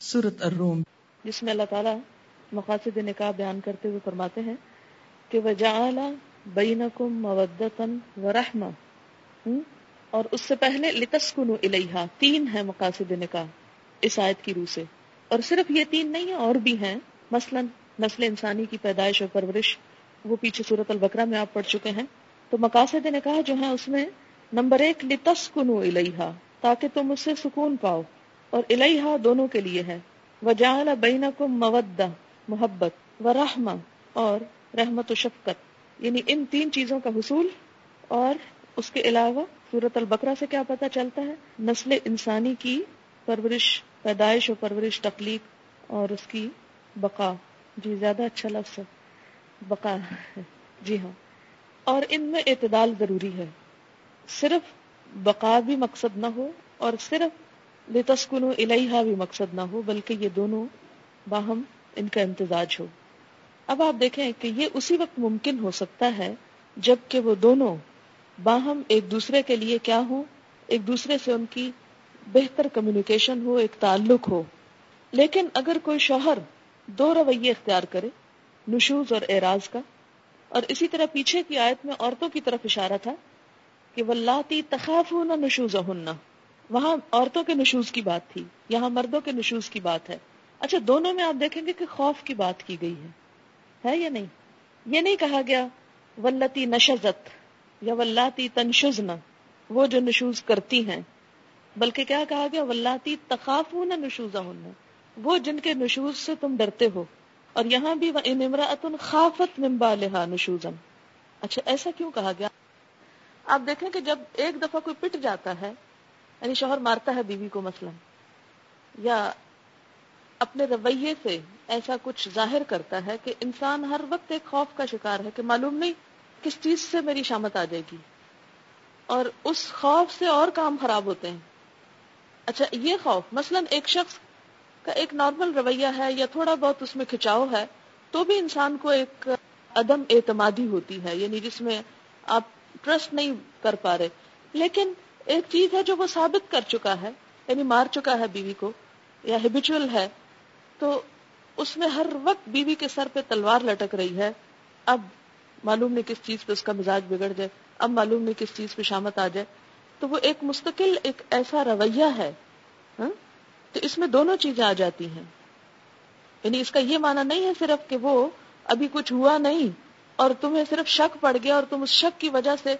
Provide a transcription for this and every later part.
سورت الروم۔ جس میں اللہ تعالیٰ مقاصد نکاح بیان کرتے ہوئے فرماتے ہیں کہ وہ بینکم مودتن و اور اس سے پہلے لتسکنو الیہا، تین ہیں مقاصد نکاح اس آیت کی روح سے۔ اور صرف یہ تین نہیں ہیں، اور بھی ہیں۔ مثلا نسل انسانی کی پیدائش اور پرورش، وہ پیچھے صورت البقرہ میں آپ پڑھ چکے ہیں۔ تو مقاصد نکاح جو ہیں، اس میں نمبر ایک لتسکنو الیہا، تاکہ تم اس سے سکون پاؤ۔ اور الہا دونوں کے لیے ہے۔ وجعل بینکم مودہ، محبت و رحمہ اور رحمت و شفقت۔ یعنی ان تین چیزوں کا حصول اور اس کے علاوہ صورت البقرہ سے کیا پتہ چلتا ہے؟ نسل انسانی کی پرورش، پیدائش و پرورش، تخلیق اور اس کی بقا۔ جی زیادہ اچھا لفظ ہے۔ بقا۔ جی ہاں۔ اور ان میں اعتدال ضروری ہے۔ صرف بقا بھی مقصد نہ ہو اور صرف لتسکن الیہا بھی مقصد نہ ہو، بلکہ یہ دونوں باہم ان کا امتزاج ہو۔ اب آپ دیکھیں کہ یہ اسی وقت ممکن ہو سکتا ہے جبکہ وہ دونوں باہم ایک دوسرے کے لیے کیا ہو ایک دوسرے سے ان کی بہتر کمیونیکیشن ہو، ایک تعلق ہو۔ لیکن اگر کوئی شوہر دو رویے اختیار کرے، نشوز اور اعراض کا، اور اسی طرح پیچھے کی آیت میں عورتوں کی طرف اشارہ تھا کہ ولاتی تخاف نہ نشوز ہننا وہاں عورتوں کے نشوز کی بات تھی، یہاں مردوں کے نشوز کی بات ہے۔ اچھا دونوں میں آپ دیکھیں گے کہ خوف کی بات کی گئی ہے۔ ہے یا نہیں؟ یہ نہیں کہا گیا ولتی نشزت یا ولاتی تنشزن، وہ جو نشوز کرتی ہیں۔ بلکہ کیا کہا گیا؟ ولاتی تخاف نہ نشوزا وہ جن کے نشوز سے تم ڈرتے ہو۔ اور یہاں بھی خافت ممبا لہا نشوزن اچھا ایسا کیوں کہا گیا؟ آپ دیکھیں کہ جب ایک دفعہ کوئی پٹ جاتا ہے یعنی شوہر مارتا ہے بیوی کو مثلا، یا اپنے رویے سے ایسا کچھ ظاہر کرتا ہے کہ انسان ہر وقت ایک خوف کا شکار ہے کہ معلوم نہیں کس چیز سے میری شامت آ جائے گی۔ اور اس خوف سے اور کام خراب ہوتے ہیں۔ اچھا یہ خوف مثلا ایک شخص کا ایک نارمل رویہ ہے یا تھوڑا بہت اس میں کھچاؤ ہے، تو بھی انسان کو ایک عدم اعتمادی ہوتی ہے یعنی جس میں آپ ٹرسٹ نہیں کر پا رہے۔ لیکن ایک چیز ہے جو وہ ثابت کر چکا ہے یعنی مار چکا ہے بیوی کو، یا ہیبیچل ہے، تو اس میں ہر وقت بیوی کے سر پہ تلوار لٹک رہی ہے۔ اب معلوم نہیں کس چیز پہ اس کا مزاج بگڑ جائے، اب معلوم نہیں کس چیز پہ شامت آ جائے۔ تو وہ ایک مستقل، ایک ایسا رویہ ہے ہاں؟ تو اس میں دونوں چیزیں آ جاتی ہیں۔ یعنی اس کا یہ معنی نہیں ہے صرف کہ وہ ابھی کچھ ہوا نہیں اور تمہیں صرف شک پڑ گیا اور تم اس شک کی وجہ سے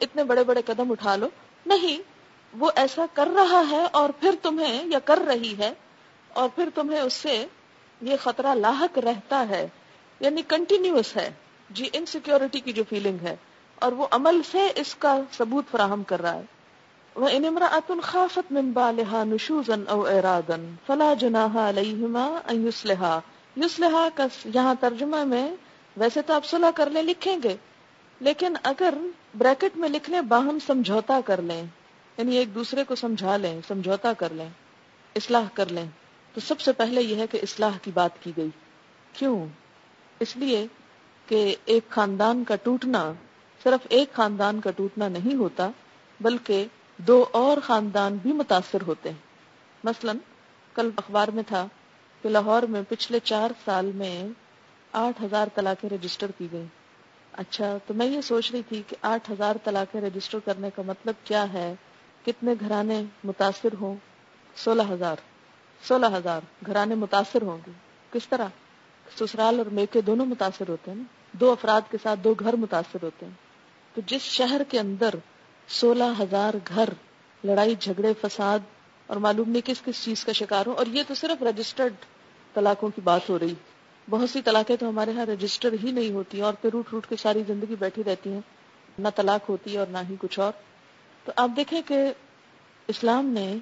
اتنے بڑے بڑے قدم اٹھا لو۔ نہیں، وہ ایسا کر رہا ہے اور پھر تمہیں، یا کر رہی ہے، اور پھر تمہیں اس سے یہ خطرہ لاحق رہتا ہے یعنی کنٹینیوس ہے۔ جی انسیکیورٹی کی جو فیلنگ ہے۔ اور وہ عمل سے اس کا ثبوت فراہم کر رہا ہے۔ وہ انمراۃ خافت من بالها نشوزا او ارادا فلا جناح علیہما ان یصلحا یصلحا کا یہاں ترجمہ میں، ویسے تو آپ صلح کر لیں، لکھیں گے۔ لیکن اگر بریکٹ میں لکھ لیں باہم سمجھوتا کر لیں یعنی ایک دوسرے کو سمجھا لیں، سمجھوتا کر لیں، اصلاح کر لیں، تو سب سے پہلے یہ ہے کہ اصلاح کی بات کی گئی۔ کیوں؟ اس لیے کہ ایک خاندان کا ٹوٹنا صرف ایک خاندان کا ٹوٹنا نہیں ہوتا، بلکہ دو اور خاندان بھی متاثر ہوتے ہیں۔ مثلا، کل اخبار میں تھا کہ لاہور میں پچھلے چار سال میں آٹھ ہزار طلاقیں رجسٹر کی گئی اچھا تو میں یہ سوچ رہی تھی کہ آٹھ ہزار طلاقیں رجسٹر کرنے کا مطلب کیا ہے؟ کتنے گھرانے متاثر ہوں؟ سولہ ہزار۔ سولہ ہزار گھرانے متاثر ہوں گے۔ کس طرح؟ سسرال اور میکے دونوں متاثر ہوتے ہیں دو افراد کے ساتھ دو گھر متاثر ہوتے ہیں۔ تو جس شہر کے اندر سولہ ہزار گھر، لڑائی، جھگڑے، فساد اور معلوم نہیں کس کس چیز کا شکار ہوں، اور یہ تو صرف رجسٹرڈ طلاقوں کی بات ہو رہی۔ بہت سی طلاقیں تو ہمارے یہاں رجسٹر ہی نہیں ہوتی اور پھر روٹ روٹ کے ساری زندگی بیٹھی رہتی ہیں۔ نہ طلاق ہوتی ہے اور نہ ہی کچھ اور۔ تو آپ دیکھیں کہ اسلام نے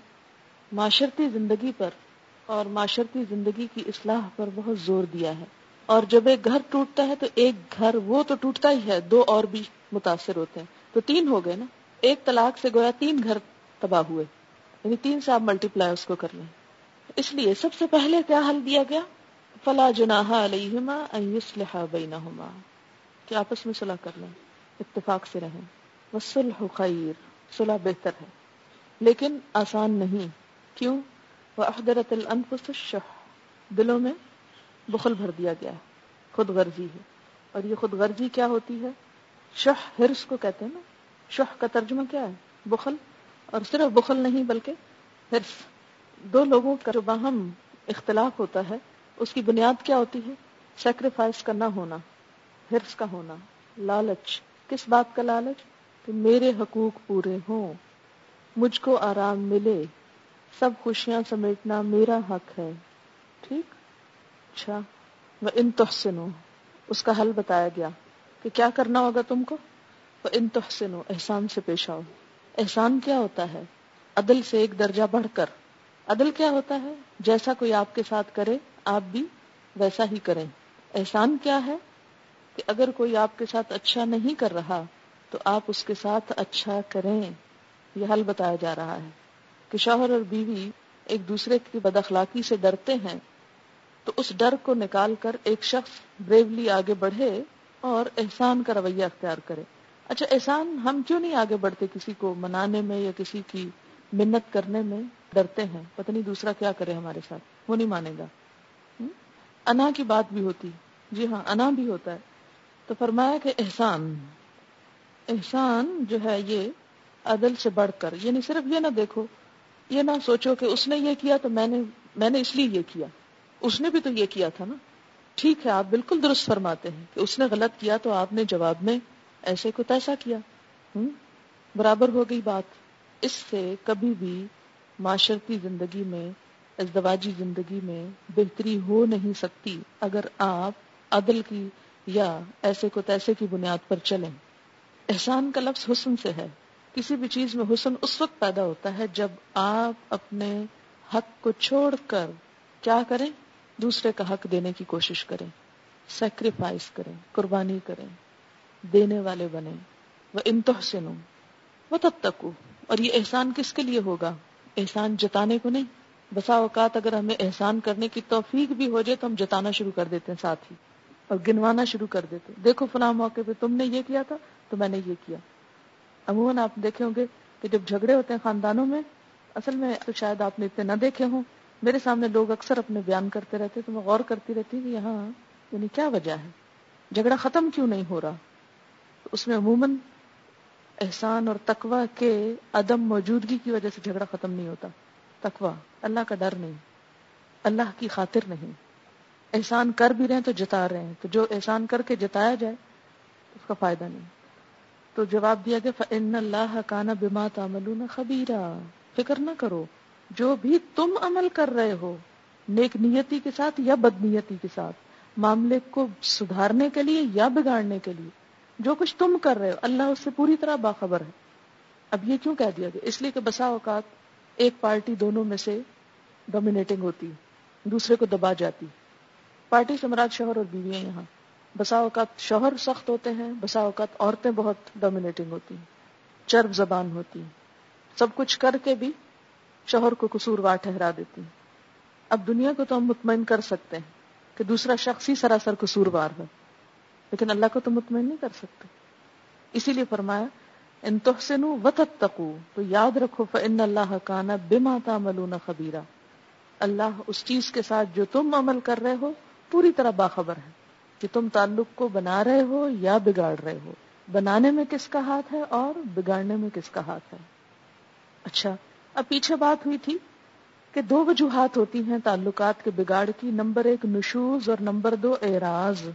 معاشرتی زندگی پر اور معاشرتی زندگی کی اصلاح پر بہت زور دیا ہے۔ اور جب ایک گھر ٹوٹتا ہے تو ایک گھر وہ تو ٹوٹتا ہی ہے، دو اور بھی متاثر ہوتے ہیں۔ تو تین ہو گئے نا۔ ایک طلاق سے گویا تین گھر تباہ ہوئے یعنی تین سے آپ ملٹی پلائی اس کو کر لیں۔ اس لیے سب سے پہلے کیا حل دیا گیا؟ فلا جناح علیہما ان یصلح بینہما۔ کہ آپس میں صلح کر لیں، اتفاق سے رہیں۔ والصلح خیر، صلح بہتر ہے۔ لیکن آسان نہیں، کیوں؟ وہ احدرت الانفس الشح۔ دلوں میں بخل بھر دیا گیا ہے، خود غرضی ہے۔ اور یہ خود غرضی کیا ہوتی ہے؟ شح ہرس کو کہتے ہیں نا۔ شح کا ترجمہ کیا ہے؟ بخل۔ اور صرف بخل نہیں، بلکہ ہرس دو لوگوں کا جو باہم اختلاف ہوتا ہے اس کی بنیاد کیا ہوتی ہے؟ سیکریفائس کا نہ ہونا ہرس کا ہونا، لالچ۔ کس بات کا لالچ؟ کہ میرے حقوق پورے ہوں، مجھ کو آرام ملے، سب خوشیاں سمیٹنا میرا حق ہے۔ ٹھیک؟ اچھا وہ ان تحسنو، اس کا حل بتایا گیا کہ کیا کرنا ہوگا تم کو؟ وہ ان تحسنو، احسان سے پیش آؤ۔ احسان کیا ہوتا ہے؟ عدل سے ایک درجہ بڑھ کر۔ عدل کیا ہوتا ہے؟ جیسا کوئی آپ کے ساتھ کرے آپ بھی ویسا ہی کریں۔ احسان کیا ہے کہ اگر کوئی آپ کے ساتھ اچھا نہیں کر رہا، تو آپ اس کے ساتھ اچھا کریں۔ یہ حل بتایا جا رہا ہے کہ شوہر اور بیوی ایک دوسرے کی بد اخلاقی سے ڈرتے ہیں، تو اس ڈر کو نکال کر ایک شخص بریولی آگے بڑھے اور احسان کا رویہ اختیار کرے۔ اچھا احسان ہم کیوں نہیں آگے بڑھتے؟ کسی کو منانے میں یا کسی کی منت کرنے میں ڈرتے ہیں۔ پتہ نہیں دوسرا کیا کرے ہمارے ساتھ، وہ نہیں مانے گا۔ انا کی بات بھی ہوتی۔ جی ہاں انا بھی ہوتا ہے۔ تو فرمایا کہ احسان۔ احسان جو ہے یہ عدل سے بڑھ کر یعنی صرف یہ نہ دیکھو، یہ نہ سوچو کہ اس نے یہ کیا تو میں نے میں نے اس لیے یہ کیا۔ اس نے بھی تو یہ کیا تھا نا۔ ٹھیک ہے، آپ بالکل درست فرماتے ہیں کہ اس نے غلط کیا تو آپ نے جواب میں ایسے کو ایسا کیا۔ ہوں برابر ہو گئی بات۔ اس سے کبھی بھی معاشرتی زندگی میں ازدواجی زندگی میں بہتری ہو نہیں سکتی اگر آپ عدل کی یا ایسے کو تیسے کی بنیاد پر چلیں۔ احسان کا لفظ حسن سے ہے۔ کسی بھی چیز میں حسن اس وقت پیدا ہوتا ہے جب آپ اپنے حق کو چھوڑ کر کیا کریں؟ دوسرے کا حق دینے کی کوشش کریں۔ سیکریفائس کریں، قربانی کریں۔ دینے والے بنے وہ انتحسن وہ تب تک اور یہ احسان کس کے لیے ہوگا؟ احسان جتانے کو نہیں۔ بسا اوقات اگر ہمیں احسان کرنے کی توفیق بھی ہو جائے تو ہم جتانا شروع کر دیتے ہیں ساتھ ہی اور گنوانا شروع کر دیتے دیکھو فلاں موقع پہ تم نے یہ کیا تھا تو میں نے یہ کیا۔ عموماً آپ دیکھے ہوں گے کہ جب جھگڑے ہوتے ہیں خاندانوں میں، اصل میں تو شاید آپ نے اتنے نہ دیکھے ہوں۔ میرے سامنے لوگ اکثر اپنے بیان کرتے رہتے تو میں غور کرتی رہتی کہ یہاں یعنی کیا وجہ ہے؟ جھگڑا ختم کیوں نہیں ہو رہا؟ اس میں عموماً احسان اور تقوا کے عدم موجودگی کی وجہ سے جھگڑا ختم نہیں ہوتا۔ تقوا اللہ کا ڈر نہیں، اللہ کی خاطر نہیں۔ احسان کر بھی رہے تو جتا رہے ہیں، تو جو احسان کر کے جتایا جائے، اس کا فائدہ نہیں۔ تو جواب دیا گیا فن اللہ کانا بما تعملون خبیرہ فکر نہ کرو، جو بھی تم عمل کر رہے ہو، نیک نیتی کے ساتھ یا بد نیتی کے ساتھ، معاملے کو سدھارنے کے لیے یا بگاڑنے کے لیے، جو کچھ تم کر رہے ہو، اللہ اس سے پوری طرح باخبر ہے۔ اب یہ کیوں کہہ دیا گیا؟ اس لیے کہ بسا اوقات ایک پارٹی دونوں میں سے ڈومینیٹنگ ہوتی، دوسرے کو دبا جاتی۔ پارٹی سے مراد شوہر اور بیویاں یہاں۔ بسا اوقات شوہر سخت ہوتے ہیں، بسا اوقات عورتیں بہت ڈومینیٹنگ ہوتی۔ ہیں چرب زبان ہوتی۔ سب کچھ کر کے بھی شوہر کو قصوروار ٹھہرا دیتی۔ اب دنیا کو تو ہم مطمئن کر سکتے ہیں کہ دوسرا شخص ہی سراسر قصوروار ہے، لیکن اللہ کو تو مطمئن نہیں کر سکتے۔ اسی لیے فرمایا ان تحسن و تو یاد رکھو فن اللہ کانا بے ماتا ملون خبیرہ اللہ اس چیز کے ساتھ جو تم عمل کر رہے ہو، پوری طرح باخبر ہے کہ تم تعلق کو بنا رہے ہو یا بگاڑ رہے ہو۔ بنانے میں کس کا ہاتھ ہے اور بگاڑنے میں کس کا ہاتھ ہے؟ اچھا اب پیچھے بات ہوئی تھی کہ دو وجوہات ہوتی ہیں تعلقات کے بگاڑ کی۔ نمبر ایک، نشوز، اور نمبر دو، اعراض۔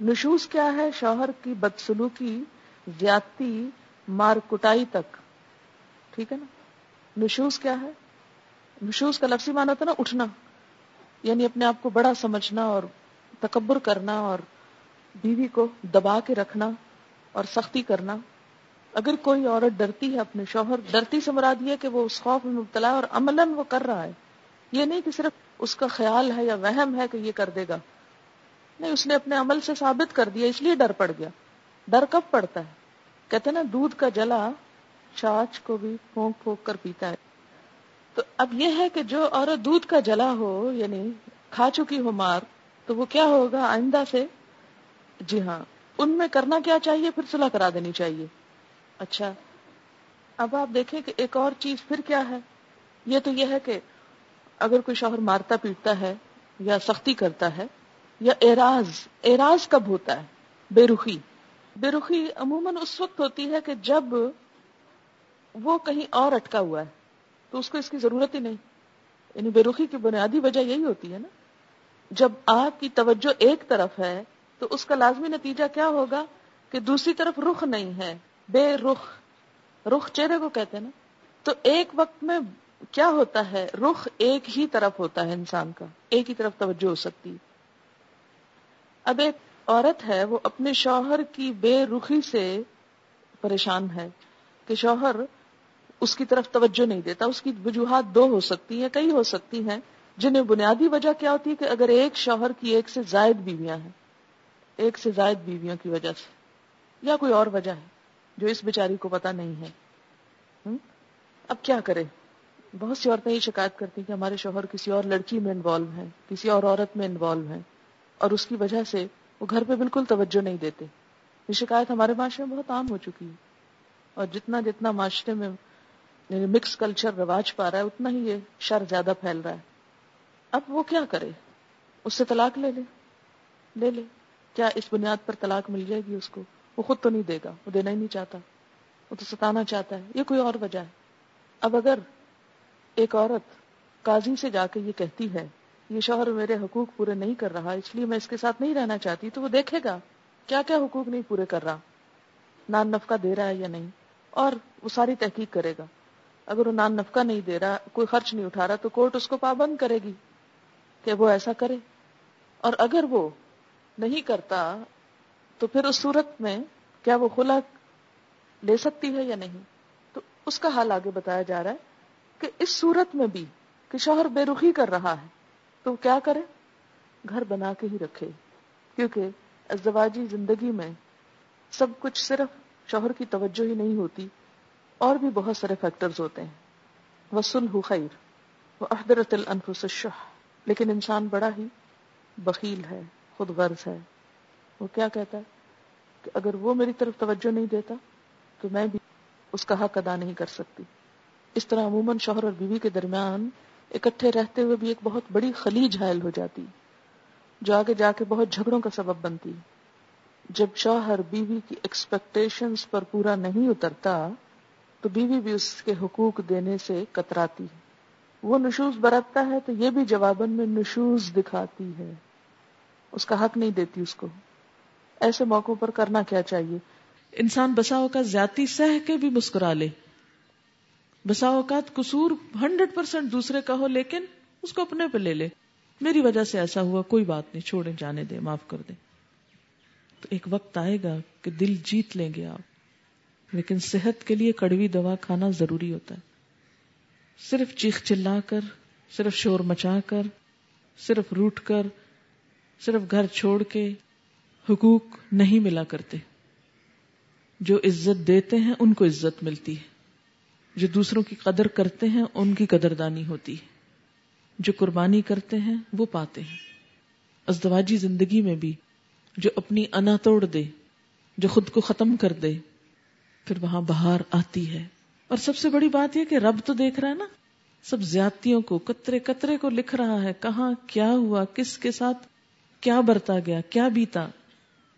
نشوز کیا ہے؟ شوہر کی بدسلوکی، زیادتی مار کٹائی تک۔ ٹھیک ہے نا؟ نشوز کیا ہے؟ نشوز کا لفظی مانا تھا نا اٹھنا۔ یعنی اپنے آپ کو بڑا سمجھنا اور تکبر کرنا اور بیوی کو دبا کے رکھنا اور سختی کرنا۔ اگر کوئی عورت ڈرتی ہے اپنے شوہر، ڈرتی سے مراد یہ کہ وہ اس خوف میں مبتلا ہے اور عملاً وہ کر رہا ہے۔ یہ نہیں کہ صرف اس کا خیال ہے یا وہم ہے کہ یہ کر دے گا۔ نہیں، اس نے اپنے عمل سے ثابت کر دیا، اس لیے ڈر پڑ گیا۔ ڈر کب پڑتا ہے؟ کہتے نا، دودھ کا جلا چاچ کو بھی پھونک پھونک کر پیتا ہے۔ تو اب یہ ہے کہ جو عورت دودھ کا جلا ہو یعنی کھا چکی ہو مار، تو وہ کیا ہوگا؟ آئندہ سے جی ہاں ان میں کرنا کیا چاہیے؟ پھر صلاح کرا دینی چاہیے۔ اچھا اب آپ دیکھیں کہ ایک اور چیز پھر کیا ہے؟ یہ تو یہ ہے کہ اگر کوئی شوہر مارتا پیٹتا ہے یا سختی کرتا ہے یا اعراض اعراض کب ہوتا ہے؟ بے رخی۔ بے رخی عموماً اس وقت ہوتی ہے کہ جب وہ کہیں اور اٹکا ہوا ہے، تو اس کو اس کی ضرورت ہی نہیں۔ یعنی بے رخی کی بنیادی وجہ یہی ہوتی ہے نا۔ جب آپ کی توجہ ایک طرف ہے، تو اس کا لازمی نتیجہ کیا ہوگا کہ دوسری طرف رخ نہیں ہے، بے رخ۔ رخ چہرے کو کہتے ہیں نا۔ تو ایک وقت میں کیا ہوتا ہے؟ رخ ایک ہی طرف ہوتا ہے انسان کا، ایک ہی طرف توجہ ہو سکتی۔ اب ایک عورت ہے، وہ اپنے شوہر کی بے رخی سے پریشان ہے کہ شوہر اس کی طرف توجہ نہیں دیتا، اس کی وجوہات دو ہو سکتی ہیں، کئی ہو سکتی ہیں، جنہیں بنیادی وجہ کیا ہوتی ہے کہ اگر ایک شوہر کی ایک سے زائد بیویاں ہیں، ایک سے زائد بیویوں کی وجہ سے، یا کوئی اور وجہ ہے جو اس بیچاری کو پتا نہیں ہے۔ اب کیا کرے بہت سی عورتیں یہ شکایت کرتی ہیں کہ ہمارے شوہر کسی اور لڑکی میں انوالو ہیں، کسی اور عورت میں انوالو ہیں اور اس کی وجہ سے وہ گھر پہ بالکل توجہ نہیں دیتے۔ یہ شکایت ہمارے معاشرے میں بہت عام ہو چکی ہے۔ اور جتنا جتنا معاشرے میں یعنی مکس کلچر رواج پا رہا ہے، اتنا ہی یہ شر زیادہ پھیل رہا ہے۔ اب وہ کیا کرے؟ اس سے طلاق لے لے۔ لے لے۔ کیا اس بنیاد پر طلاق مل جائے گی اس کو؟ وہ خود تو نہیں دے گا، وہ دینا ہی نہیں چاہتا۔ وہ تو ستانا چاہتا ہے۔ یہ کوئی اور وجہ ہے۔ اب اگر ایک عورت قاضی سے جا کے یہ کہتی ہے یہ شوہر میرے حقوق پورے نہیں کر رہا، اس لیے میں اس کے ساتھ نہیں رہنا چاہتی، تو وہ دیکھے گا کیا کیا حقوق نہیں پورے کر رہا، نان نفقہ دے رہا ہے یا نہیں؟ اور وہ ساری تحقیق کرے گا۔ اگر وہ نان نفقہ نہیں دے رہا، کوئی خرچ نہیں اٹھا رہا، تو کورٹ اس کو پابند کرے گی کہ وہ ایسا کرے۔ اور اگر وہ نہیں کرتا، تو پھر اس صورت میں کیا وہ خلا لے سکتی ہے یا نہیں؟ تو اس کا حال آگے بتایا جا رہا ہے کہ اس صورت میں بھی کہ شوہر بے رخی کر رہا ہے۔ تو کیا کرے؟ گھر بنا کے ہی رکھے۔ کیونکہ ازدواجی زندگی میں سب کچھ صرف شوہر کی توجہ ہی نہیں ہوتی، اور بھی بہت سارے فیکٹرز ہوتے ہیں۔ وسل ہو خیر وہ احدرت الانفس الشح۔ لیکن انسان بڑا ہی بخیل ہے، خود غرض ہے۔ وہ کیا کہتا ہے؟ کہ اگر وہ میری طرف توجہ نہیں دیتا، تو میں بھی اس کا حق ادا نہیں کر سکتی۔ اس طرح عموماً شوہر اور بیوی کے درمیان اکٹھے رہتے ہوئے بھی ایک بہت بڑی خلیج حائل ہو جاتی، جو آگے جا کے بہت جھگڑوں کا سبب بنتی۔ جب شوہر بیوی کی ایکسپیکٹیشنز پر پورا نہیں اترتا، تو بیوی بھی اس کے حقوق دینے سے کتراتی۔ ہے وہ نشوز برتتا ہے تو یہ بھی جواباً میں نشوز دکھاتی ہے۔ اس کا حق نہیں دیتی اس کو۔ ایسے موقعوں پر کرنا کیا چاہیے؟ انسان بسا اوقات زیادتی سہ کے بھی مسکرا لے۔ بسا اوقات قصور ہنڈریڈ پرسینٹ دوسرے کا ہو، لیکن اس کو اپنے پہ لے لے۔ میری وجہ سے ایسا ہوا، کوئی بات نہیں چھوڑے جانے دے معاف کر دے تو ایک وقت آئے گا کہ دل جیت لیں گے آپ۔ لیکن صحت کے لیے کڑوی دوا کھانا ضروری ہوتا ہے۔ صرف چیخ چلا کر، صرف شور مچا کر، صرف روٹ کر، صرف گھر چھوڑ کے حقوق نہیں ملا کرتے۔ جو عزت دیتے ہیں، ان کو عزت ملتی ہے۔ جو دوسروں کی قدر کرتے ہیں، ان کی قدردانی ہوتی ہے۔ جو قربانی کرتے ہیں، وہ پاتے ہیں۔ ازدواجی زندگی میں بھی جو اپنی انا توڑ دے، جو خود کو ختم کر دے، پھر وہاں بہار آتی ہے۔ اور سب سے بڑی بات یہ کہ رب تو دیکھ رہا ہے نا، سب زیادتیوں کو کترے کترے کو لکھ رہا ہے۔ کہاں کیا ہوا، کس کے ساتھ کیا برتا گیا، کیا بیتا۔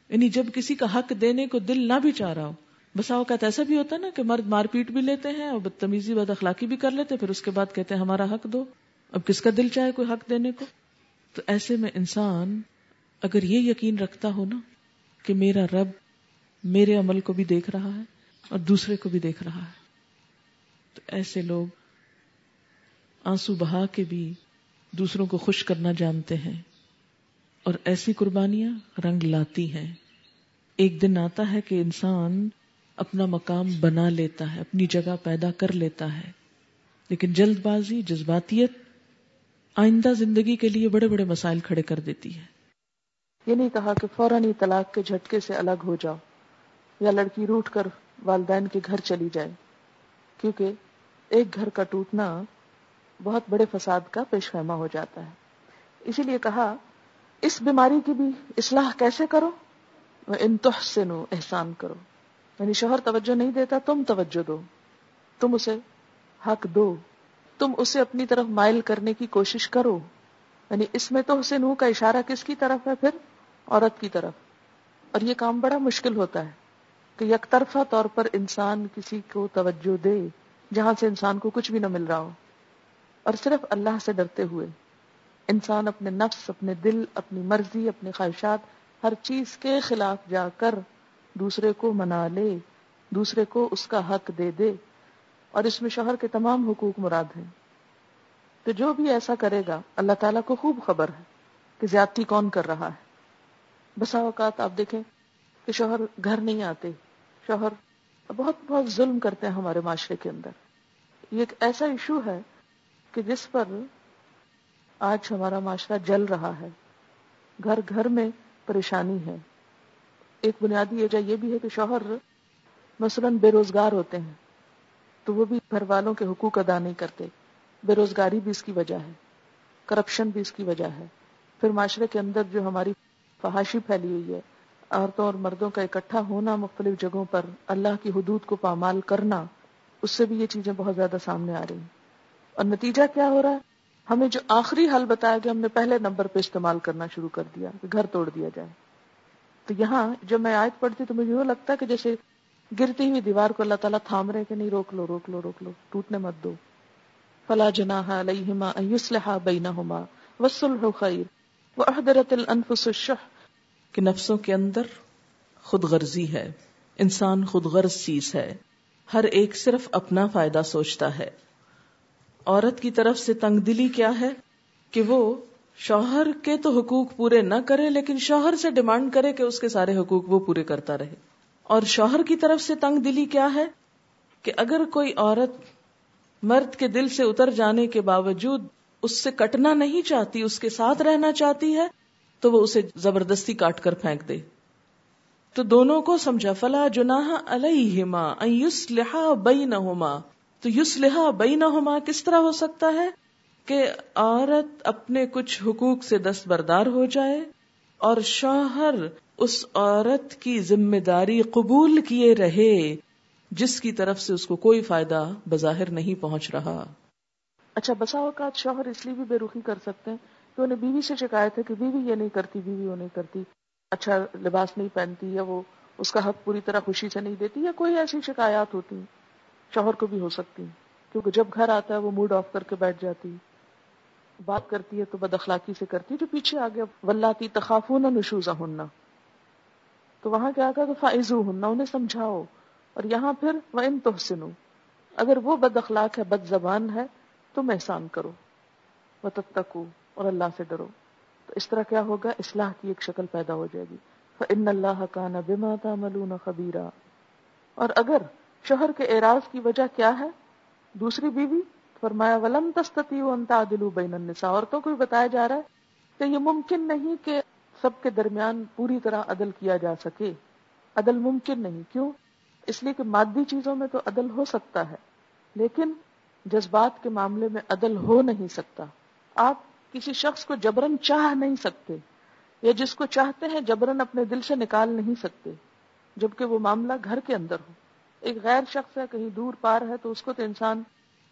یعنی جب کسی کا حق دینے کو دل نہ بھی چاہ رہا ہو بسا اوقات ایسا بھی ہوتا ہے نا کہ مرد مار پیٹ بھی لیتے ہیں اور بدتمیزی، بد اخلاقی بھی کر لیتے پھر اس کے بعد کہتے ہیں ہمارا حق دو۔ اب کس کا دل چاہے کوئی حق دینے کو؟ تو ایسے میں انسان اگر یہ یقین رکھتا ہو نا کہ میرا رب میرے عمل کو بھی دیکھ رہا ہے اور دوسرے کو بھی دیکھ رہا ہے، تو ایسے لوگ آنسو بہا کے بھی دوسروں کو خوش کرنا جانتے ہیں۔ اور ایسی قربانیاں رنگ لاتی ہیں۔ ایک دن آتا ہے کہ انسان اپنا مقام بنا لیتا ہے، اپنی جگہ پیدا کر لیتا ہے۔ لیکن جلد بازی، جذباتیت آئندہ زندگی کے لیے بڑے بڑے مسائل کھڑے کر دیتی ہے۔ یہ نہیں کہا کہ فوراً ہی طلاق کے جھٹکے سے الگ ہو جاؤ یا لڑکی روٹ کر والدین کے گھر چلی جائے۔ کیونکہ ایک گھر کا ٹوٹنا بہت بڑے فساد کا پیش خیمہ ہو جاتا ہے۔ اسی لیے کہا، اس بیماری کی بھی اصلاح کیسے کرو؟ ان تحسنو احسان کرو۔ یعنی شوہر توجہ نہیں دیتا، تم توجہ دو۔ تم اسے حق دو۔ تم اسے اپنی طرف مائل کرنے کی کوشش کرو۔ یعنی اس میں تو حسین کا اشارہ کس کی طرف ہے پھر؟ عورت کی طرف۔ اور یہ کام بڑا مشکل ہوتا ہے کہ یک طرفہ طور پر انسان کسی کو توجہ دے جہاں سے انسان کو کچھ بھی نہ مل رہا ہو۔ اور صرف اللہ سے ڈرتے ہوئے انسان اپنے نفس، اپنے دل، اپنی مرضی، اپنی خواہشات، ہر چیز کے خلاف جا کر دوسرے کو منا لے، دوسرے کو اس کا حق دے دے۔ اور اس میں شوہر کے تمام حقوق مراد ہیں۔ تو جو بھی ایسا کرے گا، اللہ تعالیٰ کو خوب خبر ہے کہ زیادتی کون کر رہا ہے۔ بسا اوقات آپ دیکھیں کہ شوہر گھر نہیں آتے۔ شوہر بہت بہت ظلم کرتے ہیں ہمارے معاشرے کے اندر۔ یہ ایک ایسا ایشو ہے کہ جس پر آج ہمارا معاشرہ جل رہا ہے۔ گھر گھر میں پریشانی ہے۔ ایک بنیادی وجہ یہ بھی ہے کہ شوہر مثلا بے روزگار ہوتے ہیں، تو وہ بھی گھر والوں کے حقوق ادا نہیں کرتے۔ بے روزگاری بھی اس کی وجہ ہے کرپشن بھی اس کی وجہ ہے۔ پھر معاشرے کے اندر جو ہماری فحاشی پھیلی ہوئی ہے، عورتوں اور مردوں کا اکٹھا ہونا مختلف جگہوں پر اللہ کی حدود کو پامال کرنا، اس سے بھی یہ چیزیں بہت زیادہ سامنے آ رہی ہیں۔ اور نتیجہ کیا ہو رہا ہے؟ ہمیں جو آخری حل بتایا گیا، ہم نے پہلے نمبر پہ استعمال کرنا شروع کر دیا کہ گھر توڑ دیا جائے۔ تو یہاں جب میں آیت پڑھتی تو مجھے یوں لگتا ہے کہ جیسے گرتی ہوئی دیوار کو اللہ تعالیٰ تھام رہے کہ نہیں، روک لو روک لو روک لو، ٹوٹنے مت دو۔ فلا جناح علیہما ان یصلحا بینہما والصلح خیر۔ واحضرت الانفس الشح۔ کہ نفسوں کے اندر خود غرضی ہے۔ انسان خود غرض چیز ہے۔ ہر ایک صرف اپنا فائدہ سوچتا ہے۔ عورت کی طرف سے تنگ دلی کیا ہے؟ کہ وہ شوہر کے تو حقوق پورے نہ کرے، لیکن شوہر سے ڈیمانڈ کرے کہ اس کے سارے حقوق وہ پورے کرتا رہے۔ اور شوہر کی طرف سے تنگ دلی کیا ہے؟ کہ اگر کوئی عورت مرد کے دل سے اتر جانے کے باوجود اس سے کٹنا نہیں چاہتی، اس کے ساتھ رہنا چاہتی ہے، تو وہ اسے زبردستی کاٹ کر پھینک دے۔ تو دونوں کو سمجھا، فلا جناح علیہما ان یسلحا بینہما۔ تو یسلحا بینہما کس طرح ہو سکتا ہے؟ کہ عورت اپنے کچھ حقوق سے دستبردار ہو جائے اور شوہر اس عورت کی ذمہ داری قبول کیے رہے، جس کی طرف سے اس کو کوئی فائدہ بظاہر نہیں پہنچ رہا۔ اچھا بسا اوقات شوہر اس لیے بھی بے رخی کر سکتے ہیں کہ انہیں بیوی سے شکایت ہے کہ بیوی یہ نہیں کرتی، بیوی وہ نہیں کرتی اچھا لباس نہیں پہنتی یا وہ اس کا حق پوری طرح خوشی سے نہیں دیتی یا کوئی ایسی شکایات ہوتی، شوہر کو بھی ہو سکتی، کیونکہ جب گھر آتا ہے وہ موڈ آف کر کے بیٹھ جاتی۔ بات کرتی ہے تو بد اخلاقی سے کرتی ہے، جو پیچھے آ گیا ولاتی تخافون نشوزا ہننا تو وہاں کیا کہا؟ تو فائزو ہننا انہیں سمجھاؤ۔ اور یہاں پھر وہ ان تحسنو اگر وہ بد اخلاق ہے، بد زبان ہے، تم احسان کرو۔ وہ تتکو اور اللہ سے ڈرو۔ تو اس طرح کیا ہوگا؟ اصلاح کی ایک شکل پیدا ہو جائے گی۔ ان اللہ کا نہ بے ماتا ملون خبیرہ اور اگر شوہر کے اعراض کی وجہ کیا ہے؟ دوسری بیوی فرمایا، ولم تستی تعدلوا بین النساء. عورتوں کو بھی بتایا جا رہا ہے کہ یہ ممکن نہیں کہ سب کے درمیان پوری طرح عدل کیا جا سکے۔ عدل ممکن نہیں، کیوں؟ اس لیے کہ مادی چیزوں میں تو عدل ہو سکتا ہے، لیکن جذبات کے معاملے میں عدل ہو نہیں سکتا۔ آپ کسی شخص کو جبرن چاہ نہیں سکتے، یا جس کو چاہتے ہیں جبرن اپنے دل سے نکال نہیں سکتے، جبکہ وہ معاملہ گھر کے اندر ہو۔ ایک غیر شخص ہے، کہیں دور پار ہے، تو اس کو تو انسان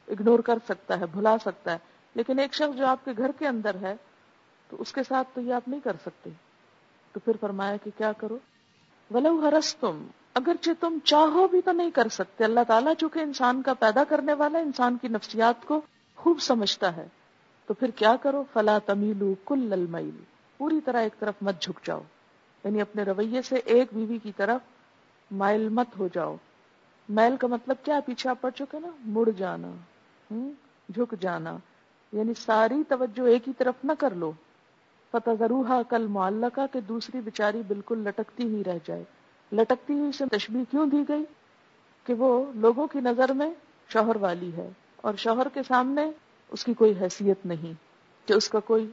اگنور کر سکتا ہے، بھلا سکتا ہے۔ لیکن ایک شخص جو آپ کے گھر کے اندر ہے، تو اس کے ساتھ تو یہ آپ نہیں کر سکتے۔ تو پھر فرمایا کہ کیا کرو؟ ولو ہرس تم اگرچہ تم چاہو بھی تو نہیں کر سکتے۔ اللہ تعالیٰ چونکہ انسان کا پیدا کرنے والا، انسان کی نفسیات کو خوب سمجھتا ہے۔ تو پھر کیا کرو؟ فلا تمیلو کل المیل پوری طرح ایک طرف مت جھک جاؤ۔ یعنی اپنے رویے سے ایک بیوی کی طرف مائل مت ہو جاؤ۔ میل کا مطلب کیا پیچھے آپ پڑ چکے نا؟ مڑ جانا۔ جھک جانا۔ یعنی ساری توجہ ایک ہی طرف نہ کر لو۔ فتح ضروحا کل معلقہ کہ دوسری بچاری بالکل لٹکتی ہی رہ جائے۔ لٹکتی ہوئی سے تشبیح کیوں دی گئی؟ کہ وہ لوگوں کی نظر میں شوہر والی ہے اور شوہر کے سامنے اس کی کوئی حیثیت نہیں، کہ اس کا کوئی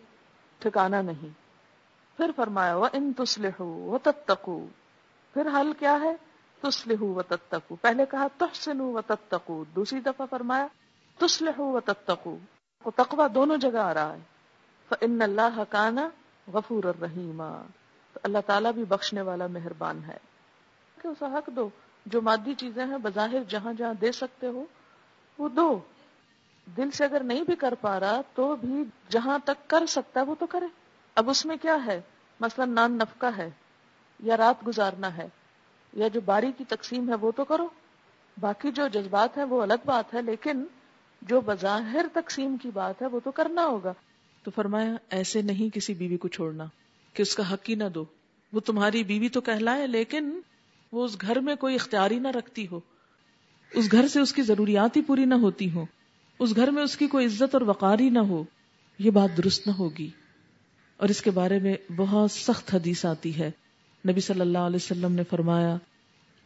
ٹھکانا نہیں۔ پھر فرمایا وہ ان تسلح و تتقو پھر حل کیا ہے؟ تسلح و تتقو پہلے کہا تحسن و تتقو دوسری دفعہ فرمایا تسلح و تتقو وہ تقوی دونوں جگہ آ رہا ہے۔ فن اللہ کانا غفور الرحیم تو اللہ تعالیٰ بھی بخشنے والا مہربان ہے۔ کہ اسے حق دو۔ جو مادی چیزیں ہیں، بظاہر جہاں جہاں دے سکتے ہو، وہ دو۔ دل سے اگر نہیں بھی کر پا رہا، تو بھی جہاں تک کر سکتا ہے، وہ تو کرے۔ اب اس میں کیا ہے؟ مثلا نان نفقہ ہے، یا رات گزارنا ہے، یا جو باری کی تقسیم ہے، وہ تو کرو۔ باقی جو جذبات ہیں، وہ الگ بات ہے، لیکن جو بظاہر تقسیم کی بات ہے وہ تو کرنا ہوگا۔ تو فرمایا، ایسے نہیں کسی بیوی کو چھوڑنا کہ اس کا حق ہی نہ دو۔ وہ تمہاری بیوی تو کہلائے، لیکن وہ اس گھر میں کوئی اختیاری نہ رکھتی ہو۔ اس گھر سے اس کی ضروریات ہی پوری نہ ہوتی ہو اس گھر میں اس کی کوئی عزت اور وقاری نہ ہو۔ یہ بات درست نہ ہوگی۔ اور اس کے بارے میں بہت سخت حدیث آتی ہے۔ نبی صلی اللہ علیہ وسلم نے فرمایا،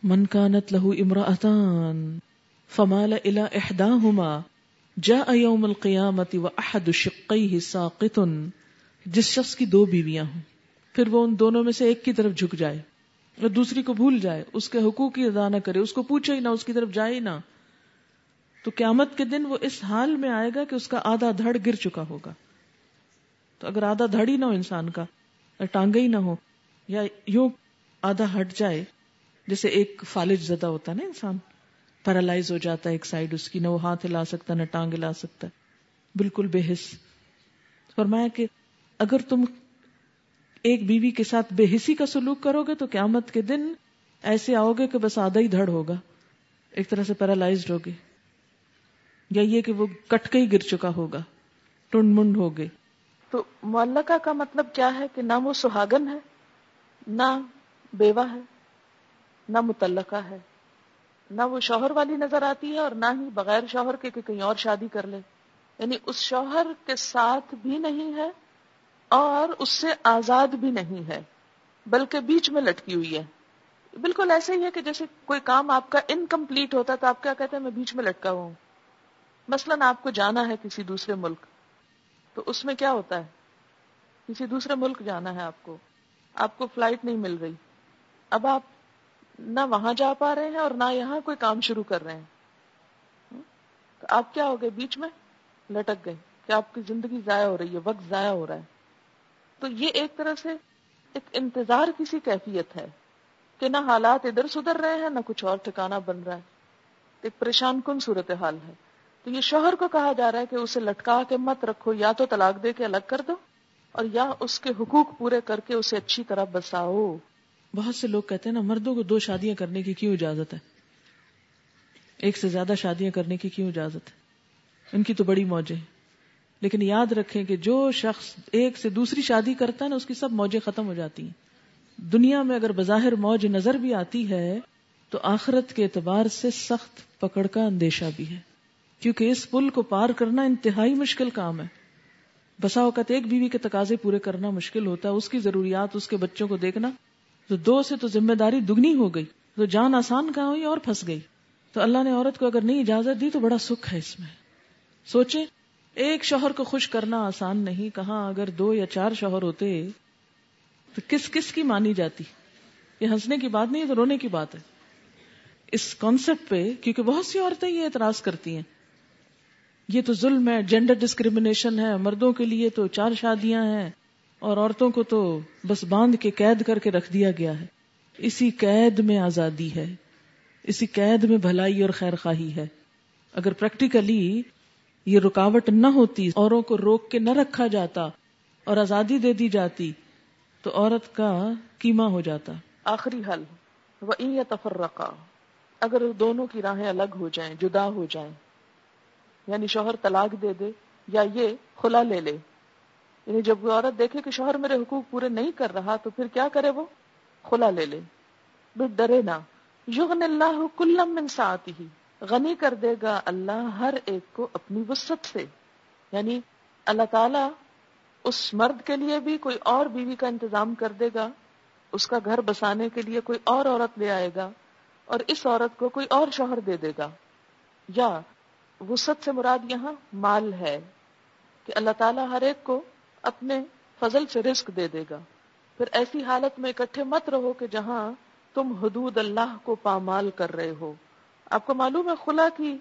من کانت لہو امراطان فمال الى احداهما جاء يوم القیامت و احد شقیہ ساقط، جس شخص کی دو بیویاں ہوں، پھر وہ ان دونوں میں سے ایک کی طرف جھک جائے اور دوسری کو بھول جائے، اس کے حقوق کی ادا نہ کرے، اس کو پوچھے ہی نہ، اس کی طرف جائے ہی نہ۔ تو قیامت کے دن وہ اس حال میں آئے گا کہ اس کا آدھا دھڑ گر چکا ہوگا۔ تو اگر آدھا دھڑ ہی نہ ہو انسان کا ٹانگے ہی نہ ہو، یا یوں آدھا ہٹ جائے، جیسے ایک فالج زدہ ہوتا ہے نا انسان۔ پیرالائز ہو جاتا ہے ایک سائڈ اس کی، نہ وہ ہاتھ ہلا سکتا، نہ ٹانگ ہلا سکتا۔ بالکل بے حص فرمایا کہ اگر تم ایک بیوی کے ساتھ بے حسی کا سلوک کرو گے تو قیامت کے دن ایسے آؤ گے کہ بس آدھا ہی دھڑ ہوگا۔ ایک طرح سے پیرالائزڈ ہوگے۔ یا یہ کہ وہ کٹ کے ہی گر چکا ہوگا۔ ٹنڈ منڈ ہوگے تو معلقہ کا مطلب کیا ہے کہ نہ وہ سہاگن ہے، نہ بیوہ ہے، نہ متعلقہ ہے؟ نہ وہ شوہر والی نظر آتی ہے اور نہ ہی بغیر شوہر کے کہ کہیں اور شادی کر لے۔ یعنی اس شوہر کے ساتھ بھی نہیں ہے اور اس سے آزاد بھی نہیں ہے، بلکہ بیچ میں لٹکی ہوئی ہے۔ بالکل ایسے ہی ہے کہ جیسے کوئی کام آپ کا انکمپلیٹ ہوتا تو آپ کیا کہتے ہیں؟ میں بیچ میں لٹکا ہوں۔ مثلاً آپ کو جانا ہے کسی دوسرے ملک، تو اس میں کیا ہوتا ہے؟ کسی دوسرے ملک جانا ہے آپ کو۔ آپ کو فلائٹ نہیں مل رہی۔ اب آپ نہ وہاں جا پا رہے ہیں اور نہ یہاں کوئی کام شروع کر رہے ہیں۔ تو آپ کیا ہو گئے بیچ میں؟ لٹک گئے کہ آپ کی زندگی ضائع ہو رہی ہے، وقت ضائع ہو رہا ہے۔ تو یہ ایک طرح سے ایک انتظار کسی کیفیت ہے کہ نہ حالات ادھر سدھر رہے ہیں، نہ کچھ اور ٹھکانا بن رہا ہے۔ ایک پریشان کن صورت حال ہے۔ تو یہ شوہر کو کہا جا رہا ہے کہ اسے لٹکا کے مت رکھو، یا تو طلاق دے کے الگ کر دو اور یا اس کے حقوق پورے کر کے اسے اچھی طرح بساؤ۔ بہت سے لوگ کہتے ہیں نا، مردوں کو دو شادیاں کرنے کی کیوں اجازت ہے؟ ایک سے زیادہ شادیاں کرنے کی کیوں اجازت ہے؟ ان کی تو بڑی موجیں لیکن یاد رکھیں کہ جو شخص ایک سے دوسری شادی کرتا ہے نا، اس کی سب موجیں ختم ہو جاتی ہیں۔ دنیا میں اگر بظاہر موج نظر بھی آتی ہے، تو آخرت کے اعتبار سے سخت پکڑ کا اندیشہ بھی ہے۔ کیونکہ اس پل کو پار کرنا انتہائی مشکل کام ہے۔ بسا اوقات ایک بیوی کے تقاضے پورے کرنا مشکل ہوتا ہے، اس کی ضروریات، اس کے بچوں کو دیکھنا تو دو سے تو ذمہ داری دگنی ہو گئی تو جان آسان کہاں ہوئی اور پھنس گئی تو اللہ نے عورت کو اگر نہیں اجازت دی تو بڑا سکھ ہے اس میں۔ سوچے ایک شوہر کو خوش کرنا آسان نہیں، کہاں اگر دو یا چار شوہر ہوتے تو کس کس کی مانی جاتی؟ یہ ہنسنے کی بات نہیں ہے تو رونے کی بات ہے۔ اس کانسیپٹ پہ، کیونکہ بہت سی عورتیں یہ اعتراض کرتی ہیں۔ یہ تو ظلم ہے جینڈر ڈسکریمنیشن ہے، مردوں کے لیے تو چار شادیاں ہیں۔ اور عورتوں کو تو بس باندھ کے قید کر کے رکھ دیا گیا ہے۔ اسی قید میں آزادی ہے۔ اسی قید میں بھلائی اور خیر خواہی ہے۔ اگر پریکٹیکلی یہ رکاوٹ نہ ہوتی، اوروں کو روک کے نہ رکھا جاتا اور آزادی دے دی جاتی، تو عورت کا کیما ہو جاتا۔ آخری حل وہ تفرقہ اگر دونوں کی راہیں الگ ہو جائیں، جدا ہو جائیں یعنی شوہر طلاق دے دے یا یہ کھلا لے لے۔ یعنی جب وہ عورت دیکھے کہ شوہر میرے حقوق پورے نہیں کر رہا تو پھر کیا کرے وہ؟ کھلا لے لے۔ ڈرے نہ۔ یغن اللہ کلم من ساتھ ہی غنی کر دے گا اللہ ہر ایک کو اپنی وسط سے۔ یعنی اللہ تعالی اس مرد کے لیے بھی کوئی اور بیوی کا انتظام کر دے گا۔ اس کا گھر بسانے کے لیے کوئی اور عورت لے آئے گا۔ اور اس عورت کو کوئی اور شوہر دے دے گا۔ یا وسط سے مراد یہاں مال ہے کہ اللہ تعالیٰ ہر ایک کو اپنے فضل سے رزق دے دے گا۔ پھر ایسی حالت میں اکٹھے مت رہو کہ جہاں تم حدود اللہ کو پامال کر رہے ہو۔ آپ کو معلوم ہے خلا کی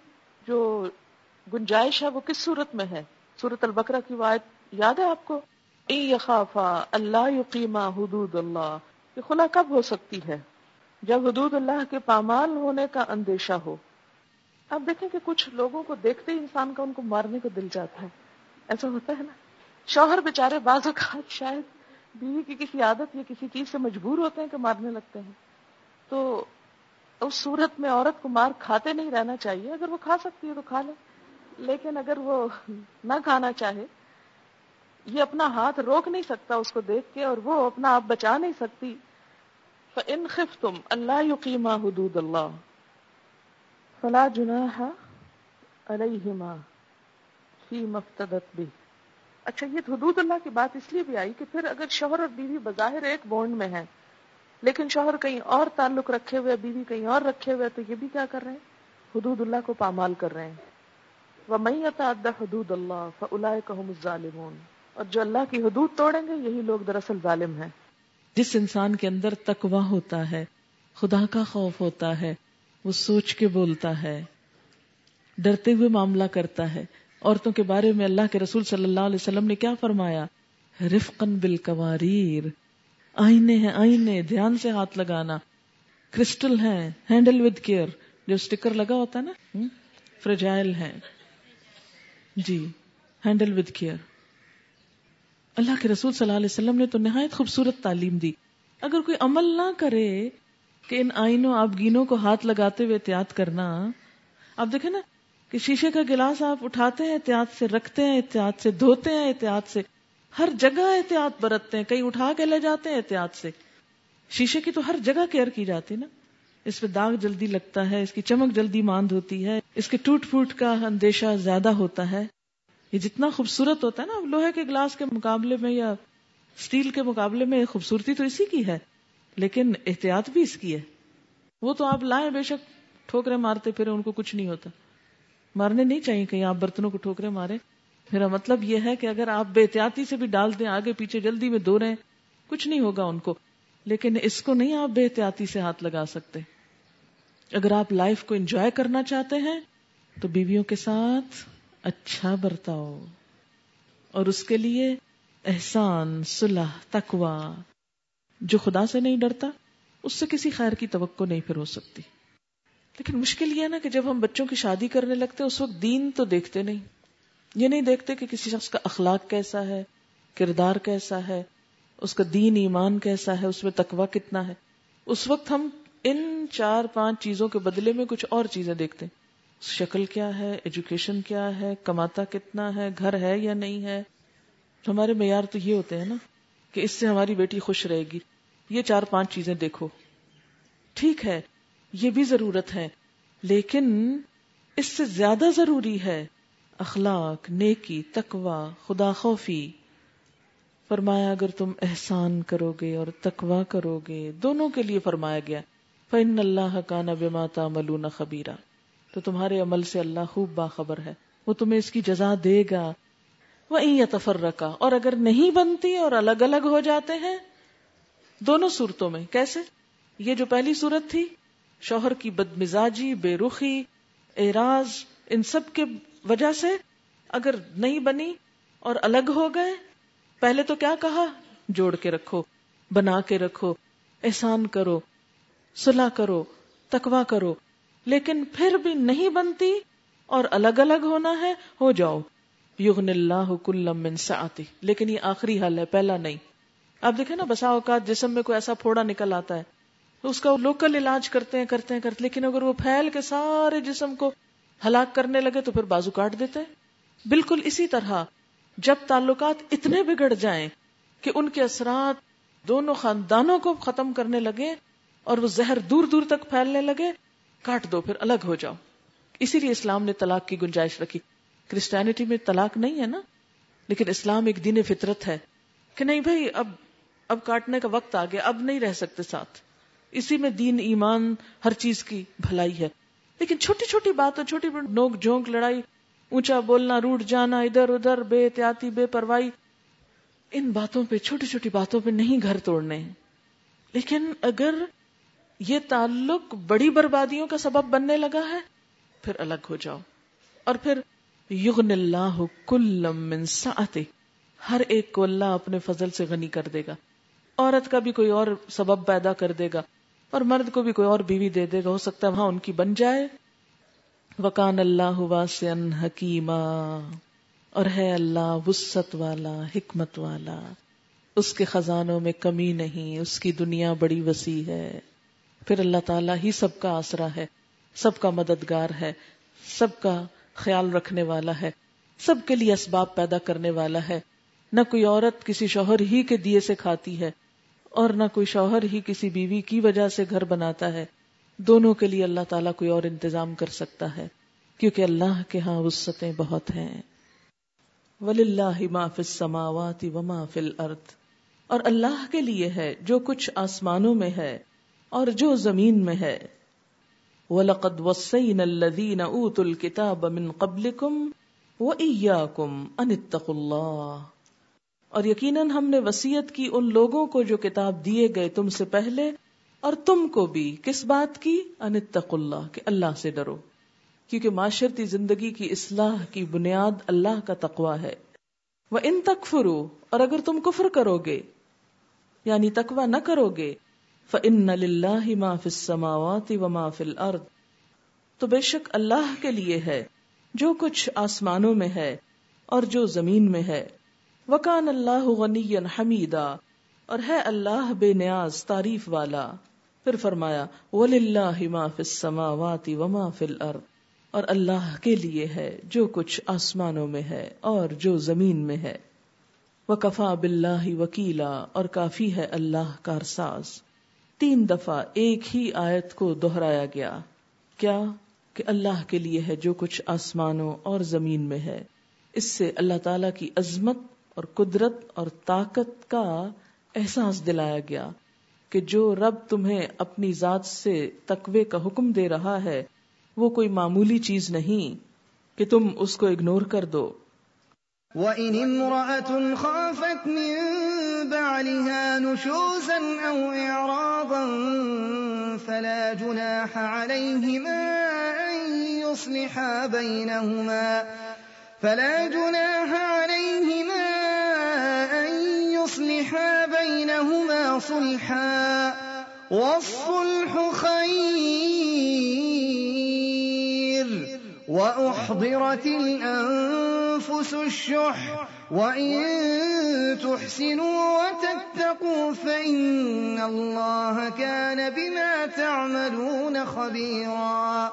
جو گنجائش ہے وہ کس صورت میں ہے؟ صورت البقرہ کی وایت یاد ہے آپ کو؟ یخافا اللہ یقیما حدود اللہ۔ یہ خلا کب ہو سکتی ہے؟ جب حدود اللہ کے پامال ہونے کا اندیشہ ہو۔ آپ دیکھیں کہ کچھ لوگوں کو دیکھتے ہی انسان کا ان کو مارنے کو دل جاتا ہے۔ ایسا ہوتا ہے نا؟ شوہر بےچارے بعض اوقات شاید بیوی کی کسی عادت یا کسی چیز سے مجبور ہوتے ہیں کہ مارنے لگتے ہیں۔ تو اس صورت میں عورت کو مار کھاتے نہیں رہنا چاہیے۔ اگر وہ کھا سکتی ہے تو کھا لے۔ لیکن اگر وہ نہ کھانا چاہے، یہ اپنا ہاتھ روک نہیں سکتا اس کو دیکھ کے اور وہ اپنا آپ بچا نہیں سکتی ان خف تم اللہ یقیمہ حدود اللہ فلا جناح علیہما فی مفتدت بھی اچھا یہ حدود اللہ کی بات اس لیے بھی آئی کہ پھر اگر شوہر اور بیوی بظاہر ایک بونڈ میں ہیں، لیکن شوہر کہیں اور تعلق رکھے ہوئے، بیوی کہیں اور رکھے ہوئے، تو یہ بھی کیا کر رہے ہیں؟ حدود اللہ کو پامال کر رہے ہیں۔ وہ میں حدود اللہ فلاح ظالمون اور جو اللہ کی حدود توڑیں گے، یہی لوگ دراصل ظالم ہیں۔ جس انسان کے اندر تکوا ہوتا ہے، خدا کا خوف ہوتا ہے، وہ سوچ کے بولتا ہے، ڈرتے ہوئے معاملہ کرتا ہے عورتوں کے بارے میں اللہ کے رسول صلی اللہ علیہ وسلم نے کیا فرمایا؟ رفقن بالکواریر۔ آئینے ہیں، آئینے، دھیان سے ہاتھ لگانا۔ کرسٹل ہیں، ہینڈل ود کیئر۔ جو اسٹیکر لگا ہوتا ہے نا فریجائل ہیں۔ جی ہینڈل ود کیئر۔ اللہ کے رسول صلی اللہ علیہ وسلم نے تو نہایت خوبصورت تعلیم دی۔ اگر کوئی عمل نہ کرے کہ ان آئینوں آپ گینوں کو ہاتھ لگاتے ہوئے احتیاط کرنا، آپ دیکھیں نا کہ شیشے کا گلاس آپ اٹھاتے ہیں، احتیاط سے رکھتے ہیں، احتیاط سے دھوتے ہیں، احتیاط سے ہر جگہ احتیاط برتتے ہیں کئی اٹھا کے لے جاتے ہیں، احتیاط سے۔ شیشے کی تو ہر جگہ کیئر کی جاتی نا۔ اس پہ داغ جلدی لگتا ہے، اس کی چمک جلدی ماند ہوتی ہے، اس کے ٹوٹ پھوٹ کا اندیشہ زیادہ ہوتا ہے۔ یہ جتنا خوبصورت ہوتا ہے نا، لوہے کے گلاس کے مقابلے میں یا اسٹیل کے مقابلے میں خوبصورتی تو اسی کی ہے، لیکن احتیاط بھی اس کی ہے۔ وہ تو آپ لائیں، بے شک ٹھوکرے مارتے پھر ان کو کچھ نہیں ہوتا۔ مارنے نہیں چاہیے کہیں آپ برتنوں کو ٹھوکرے مارے۔ میرا مطلب یہ ہے کہ اگر آپ بے احتیاطی سے بھی ڈال دیں، آگے پیچھے جلدی میں دو رہے کچھ نہیں ہوگا ان کو۔ لیکن اس کو نہیں آپ بے احتیاطی سے ہاتھ لگا سکتے۔ اگر آپ لائف کو انجوائے کرنا چاہتے ہیں، تو بیویوں کے ساتھ اچھا برتاؤ۔ اور اس کے لیے احسان، صلح تکوا جو خدا سے نہیں ڈرتا، اس سے کسی خیر کی توقع نہیں پھر ہو سکتی۔ لیکن مشکل یہ ہے نا کہ جب ہم بچوں کی شادی کرنے لگتے ہیں، اس وقت دین تو دیکھتے نہیں۔ یہ نہیں دیکھتے کہ کسی شخص کا اخلاق کیسا ہے، کردار کیسا ہے، اس کا دین ایمان کیسا ہے، اس میں تقوا کتنا ہے۔ اس وقت ہم ان چار پانچ چیزوں کے بدلے میں کچھ اور چیزیں دیکھتے ہیں۔ شکل کیا ہے ایجوکیشن کیا ہے، کماتا کتنا ہے، گھر ہے یا نہیں ہے۔ ہمارے معیار تو یہ ہوتے ہیں نا کہ اس سے ہماری بیٹی خوش رہے گی۔ یہ چار پانچ چیزیں دیکھو۔ ٹھیک ہے یہ بھی ضرورت ہے۔ لیکن اس سے زیادہ ضروری ہے اخلاق، نیکی تکوا خدا خوفی۔ فرمایا، اگر تم احسان کرو گے اور تکوا کرو گے دونوں کے لیے فرمایا گیا فن اللہ کا نب ماتا ملون خبیرہ تو تمہارے عمل سے اللہ خوب باخبر ہے۔ وہ تمہیں اس کی جزا دے گا۔ وہ تفر رکھا اور اگر نہیں بنتی اور الگ الگ ہو جاتے ہیں، دونوں صورتوں میں، کیسے؟ یہ جو پہلی صورت تھی شوہر کی بد مزاجی بے رخی، اعراض، ان سب کے وجہ سے اگر نہیں بنی اور الگ ہو گئے، پہلے تو کیا کہا؟ جوڑ کے رکھو، بنا کے رکھو، احسان کرو، صلح کرو تکوا کرو، لیکن پھر بھی نہیں بنتی اور الگ الگ ہونا ہے، ہو جاؤ۔ یغن اللہ کل سعتی۔ لیکن یہ آخری حل ہے، پہلا نہیں۔ آپ دیکھیں نا، بسا اوقات جسم میں کوئی ایسا پھوڑا نکل آتا ہے۔ اس کا لوکل علاج کرتے ہیں کرتے ہیں، کرتے لیکن اگر وہ پھیل کے سارے جسم کو ہلاک کرنے لگے تو پھر بازو کاٹ دیتے ہیں۔ بالکل اسی طرح جب تعلقات اتنے بگڑ جائیں کہ ان کے اثرات دونوں خاندانوں کو ختم کرنے لگے اور وہ زہر دور دور تک پھیلنے لگے، کاٹ دو، پھر الگ ہو جاؤ۔ اسی لیے اسلام نے طلاق کی گنجائش رکھی۔ کرسچینٹی میں طلاق نہیں ہے نا، لیکن اسلام ایک دین فطرت ہے کہ نہیں بھائی، اب اب کاٹنے کا وقت آ گیا، اب نہیں رہ سکتے ساتھ۔ اسی میں دین ایمان ہر چیز کی بھلائی ہے۔ لیکن چھوٹی چھوٹی باتوں چھوٹی نوک جھونک لڑائی، اونچا بولنا، روٹ جانا، ادھر ادھر، بے احتیاطی، بے پرواہی، ان باتوں پہ، چھوٹی چھوٹی باتوں پہ نہیں گھر توڑنے لیکن اگر یہ تعلق بڑی بربادیوں کا سبب بننے لگا ہے، پھر الگ ہو جاؤ۔ اور پھر یغن اللہ کل من سعتے ہر ایک کو اللہ اپنے فضل سے غنی کر دے گا۔ عورت کا بھی کوئی اور سبب پیدا کر دے گا۔ اور مرد کو بھی کوئی اور بیوی دے دے گا، ہو سکتا ہے وہاں ان کی بن جائے۔ وکان اللہ واسع حکیمہ اور ہے اللہ وسط والا، حکمت والا۔ اس کے خزانوں میں کمی نہیں، اس کی دنیا بڑی وسیع ہے۔ پھر اللہ تعالیٰ ہی سب کا آسرا ہے، سب کا مددگار ہے، سب کا خیال رکھنے والا ہے، سب کے لیے اسباب پیدا کرنے والا ہے۔ نہ کوئی عورت کسی شوہر ہی کے دیے سے کھاتی ہے اور نہ کوئی شوہر ہی کسی بیوی کی وجہ سے گھر بناتا ہے۔ دونوں کے لیے اللہ تعالیٰ کوئی اور انتظام کر سکتا ہے، کیونکہ اللہ کے ہاں وسطیں بہت ہیں۔ ولی اللہ فی السماوات وما فی الارض اور اللہ کے لیے ہے جو کچھ آسمانوں میں ہے اور جو زمین میں ہے۔ وَلَقَدْ وَصَّيْنَا الَّذِينَ أُوتُوا الْكِتَابَ مِن قَبْلِكُمْ وَإِيَّاكُمْ أَنِ اتَّقُوا اللَّهِ۔ اور یقیناً ہم نے وسیعت کی ان لوگوں کو جو کتاب دیے گئے تم سے پہلے، اور تم کو بھی کس بات کی؟ ان اتقوا اللہ، کہ اللہ سے ڈرو، کیونکہ معاشرتی زندگی کی اصلاح کی بنیاد اللہ کا تقوا ہے۔ وہ ان تک فرو اور اگر تم کفر کرو گے یعنی تقوا نہ کرو گے فن اللہ ما فی السماوات و ما فی الارض تو بے شک اللہ کے لیے ہے، جو کچھ آسمانوں میں ہے اور جو زمین میں ہے۔ وکان اللہ غنی حمیدا، اور ہے اللہ بے نیاز تعریف والا۔ پھر فرمایا، وَلِلَّهِ مَا فِي السَّمَاوَاتِ وَمَا فِي الْأَرْضِ، اور اللہ کے لیے ہے جو کچھ آسمانوں میں ہے اور جو زمین میں ہے۔ وہ کفا بلّہ وکیلا، اور کافی ہے اللہ کارساز تین دفعہ ایک ہی آیت کو دہرایا گیا۔ کیا؟ کہ اللہ کے لیے ہے جو کچھ آسمانوں اور زمین میں ہے۔ اس سے اللہ تعالی کی عظمت اور قدرت اور طاقت کا احساس دلایا گیا کہ جو رب تمہیں اپنی ذات سے تقوی کا حکم دے رہا ہے، وہ کوئی معمولی چیز نہیں کہ تم اس کو اگنور کر دو۔ وَإِنِ امْرَأَةٌ خَافَتْ مِن بَعْلِهَا نُشُوزًا أَوْ إِعْرَاضًا فَلَا جُنَاحَ عَلَيْهِمَا أَن يُصْلِحَا بَيْنَهُمَا فَلَا جُنَاحَ عَلَيْهِمَا يُصْلِحَا بَيْنَهُمَا صُلْحًا وَالصُّلْحُ خَيْرٌ وأحضرت الأنفس الشح وإن تحسنوا وتتقوا فإن الله كان بما تعملون خبيرا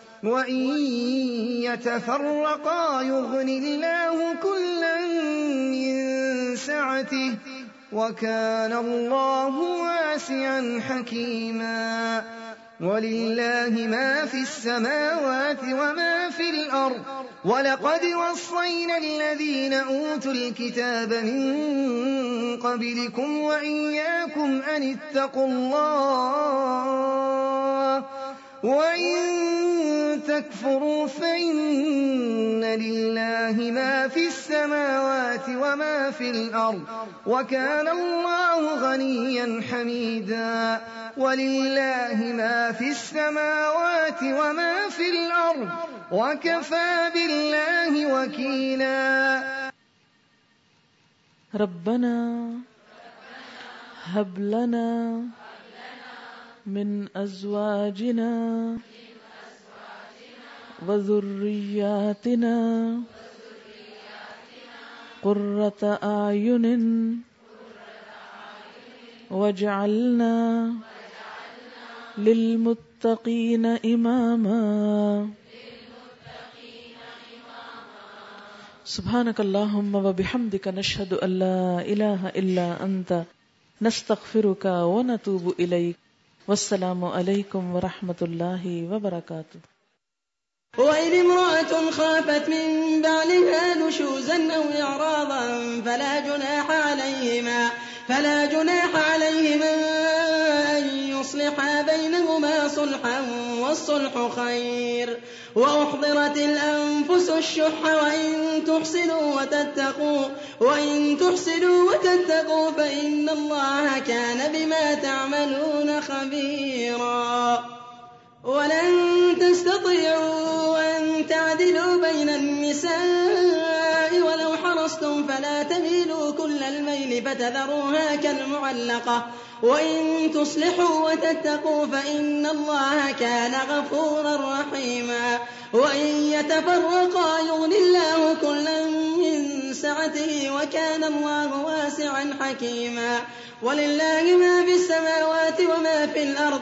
وإن يتفرقا يغن الله كلا من سعته وكان الله واسعا حكيما ولله ما في السماوات وما في الأرض ولقد وصينا الذين أوتوا الكتاب من قبلكم وإياكم أن اتقوا الله وإن تكفروا فإن لله ما في السماوات وما في الأرض وكان الله غنيا حميدا ولله ما في السماوات وما في الأرض وكفى بالله وكيلا ربنا هب لنا من أزواجنا وذرياتنا قرة أعين واجعلنا للمتقين إماما سبحانك اللهم وبحمدك نشهد أن لا إله إلا أنت نستغفرك ونتوب إليك والسلام علیکم ورحمۃ اللہ وبرکاتہ۔ وإن امرأة خافت من بعلها نشوزا أو إعراضا فلا جناح عليهما فلا جناح عليهما أن يصلحا بينهما صلحا والصلح خير. وأحضرت الأنفس الشح وإن تحسنوا وتتقوا، وإن تحسنوا وتتقوا فإن الله كان بما تعملون خبيرا. ولن تستطيعوا أن تعدلوا بين النساء ولو حرصتم فلا تميلوا كل الميل فتذروها كالمعلقة. وإن تصلحوا وتتقوا فإن الله كان غفورا رحيما. وإن يتفرقا يغني الله كلا من سعته وكان الله واسعا حكيما. ولله ما في السماوات وما في الأرض.